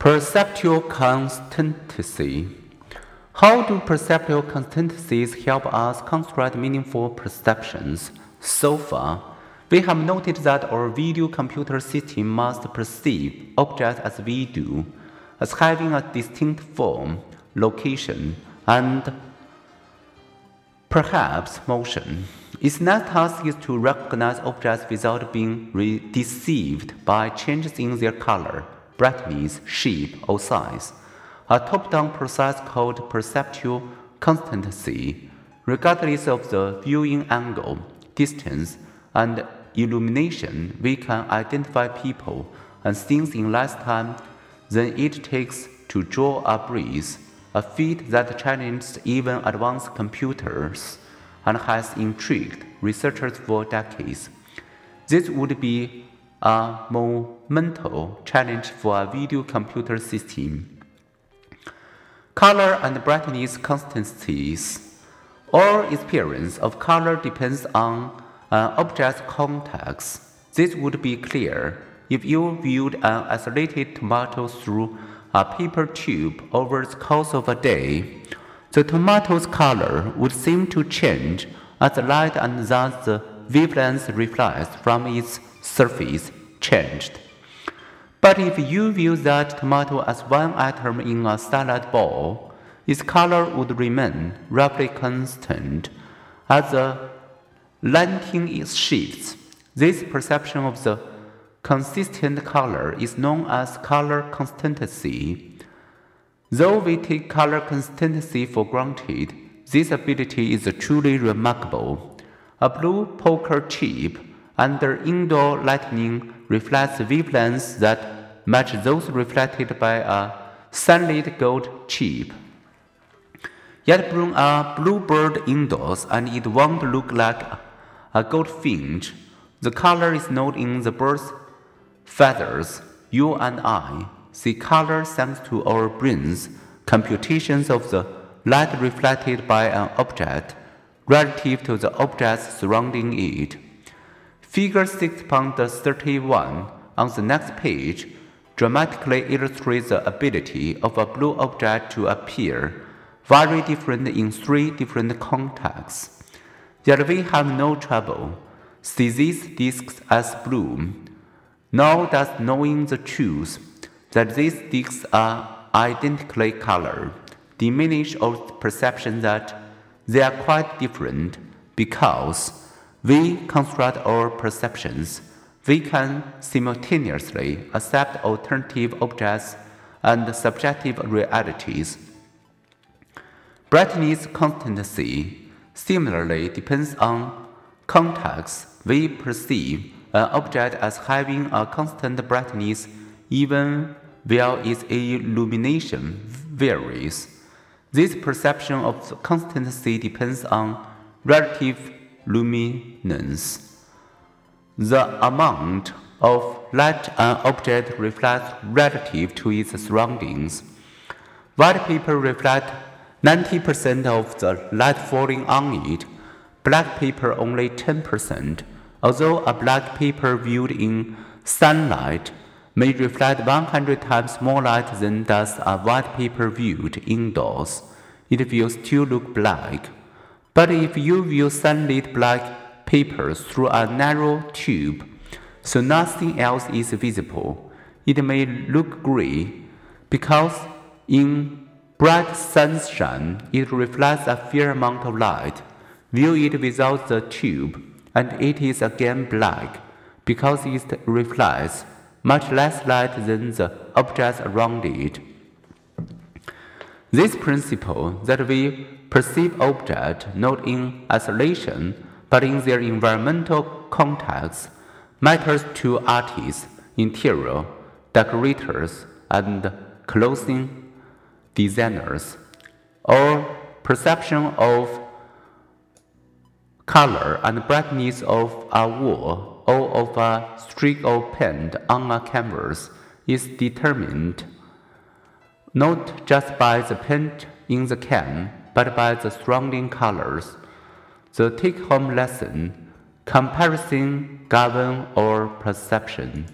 Perceptual constancy. How do perceptual constancies help us construct meaningful perceptions? So far, we have noted that our video computer system must perceive objects as we do, as having a distinct form, location, and perhaps motion. Its next task is to recognize objects without being deceived by changes in their color brightness, shape, or size. A top-down process called perceptual constancy, regardless of the viewing angle, distance, and illumination, we can identify people and things in less time than it takes to draw a breeze, a feat that challenged even advanced computers and has intrigued researchers for decades. This would be a monumental challenge for a video computer system. Color and brightness constancies. Our experience of color depends on uh, an object's context. This would be clear if you viewed an isolated tomato through a paper tube over the course of a day. The tomato's color would seem to change as the light and thus the wavelength reflects from its surface changed. But if you view that tomato as one atom in a salad bowl, its color would remain roughly constant as the lighting shifts. This perception of the consistent color is known as color constancy. Though we take color constancy for granted, this ability is truly remarkable. A blue poker chip under indoor lighting reflects wavelengths that match those reflected by a sunlit gold chip. Yet bring a bluebird indoors and it won't look like a goldfinch. The color is not in the bird's feathers. You and I see color thanks to our brains' computations of the light reflected by an object relative to the objects surrounding it. Figure 6.31 on the next page dramatically illustrates the ability of a blue object to appear very different in three different contexts. Yet we have no trouble. See these disks as blue, nor does knowing the truth that these disks are identically colored diminish our perception that they are quite different because we construct our perceptions. We can simultaneously accept alternative objects and subjective realities. Brightness constancy similarly depends on context. We perceive an object as having a constant brightness even while its illumination varies. This perception of constancy depends on relative luminance. The amount of light an object reflects relative to its surroundings. White paper reflects 90% of the light falling on it, black paper only 10%, although a black paper viewed in sunlight may reflect 100 times more light than does a white paper viewed indoors. It will still look black. But if you view sunlit black paper through a narrow tube, so nothing else is visible, it may look gray because in bright sunshine it reflects a fair amount of light. View it without the tube, and it is again black because it reflects much less light than the objects around it. This principle that we perceive objects not in isolation but in their environmental context matters to artists, interior decorators, and clothing designers. Our perception of color and brightness of a wall or of a streak of paint on a canvas is determined not just by the paint in the can, but by the surrounding colors. The take home lesson comparison govern our perception.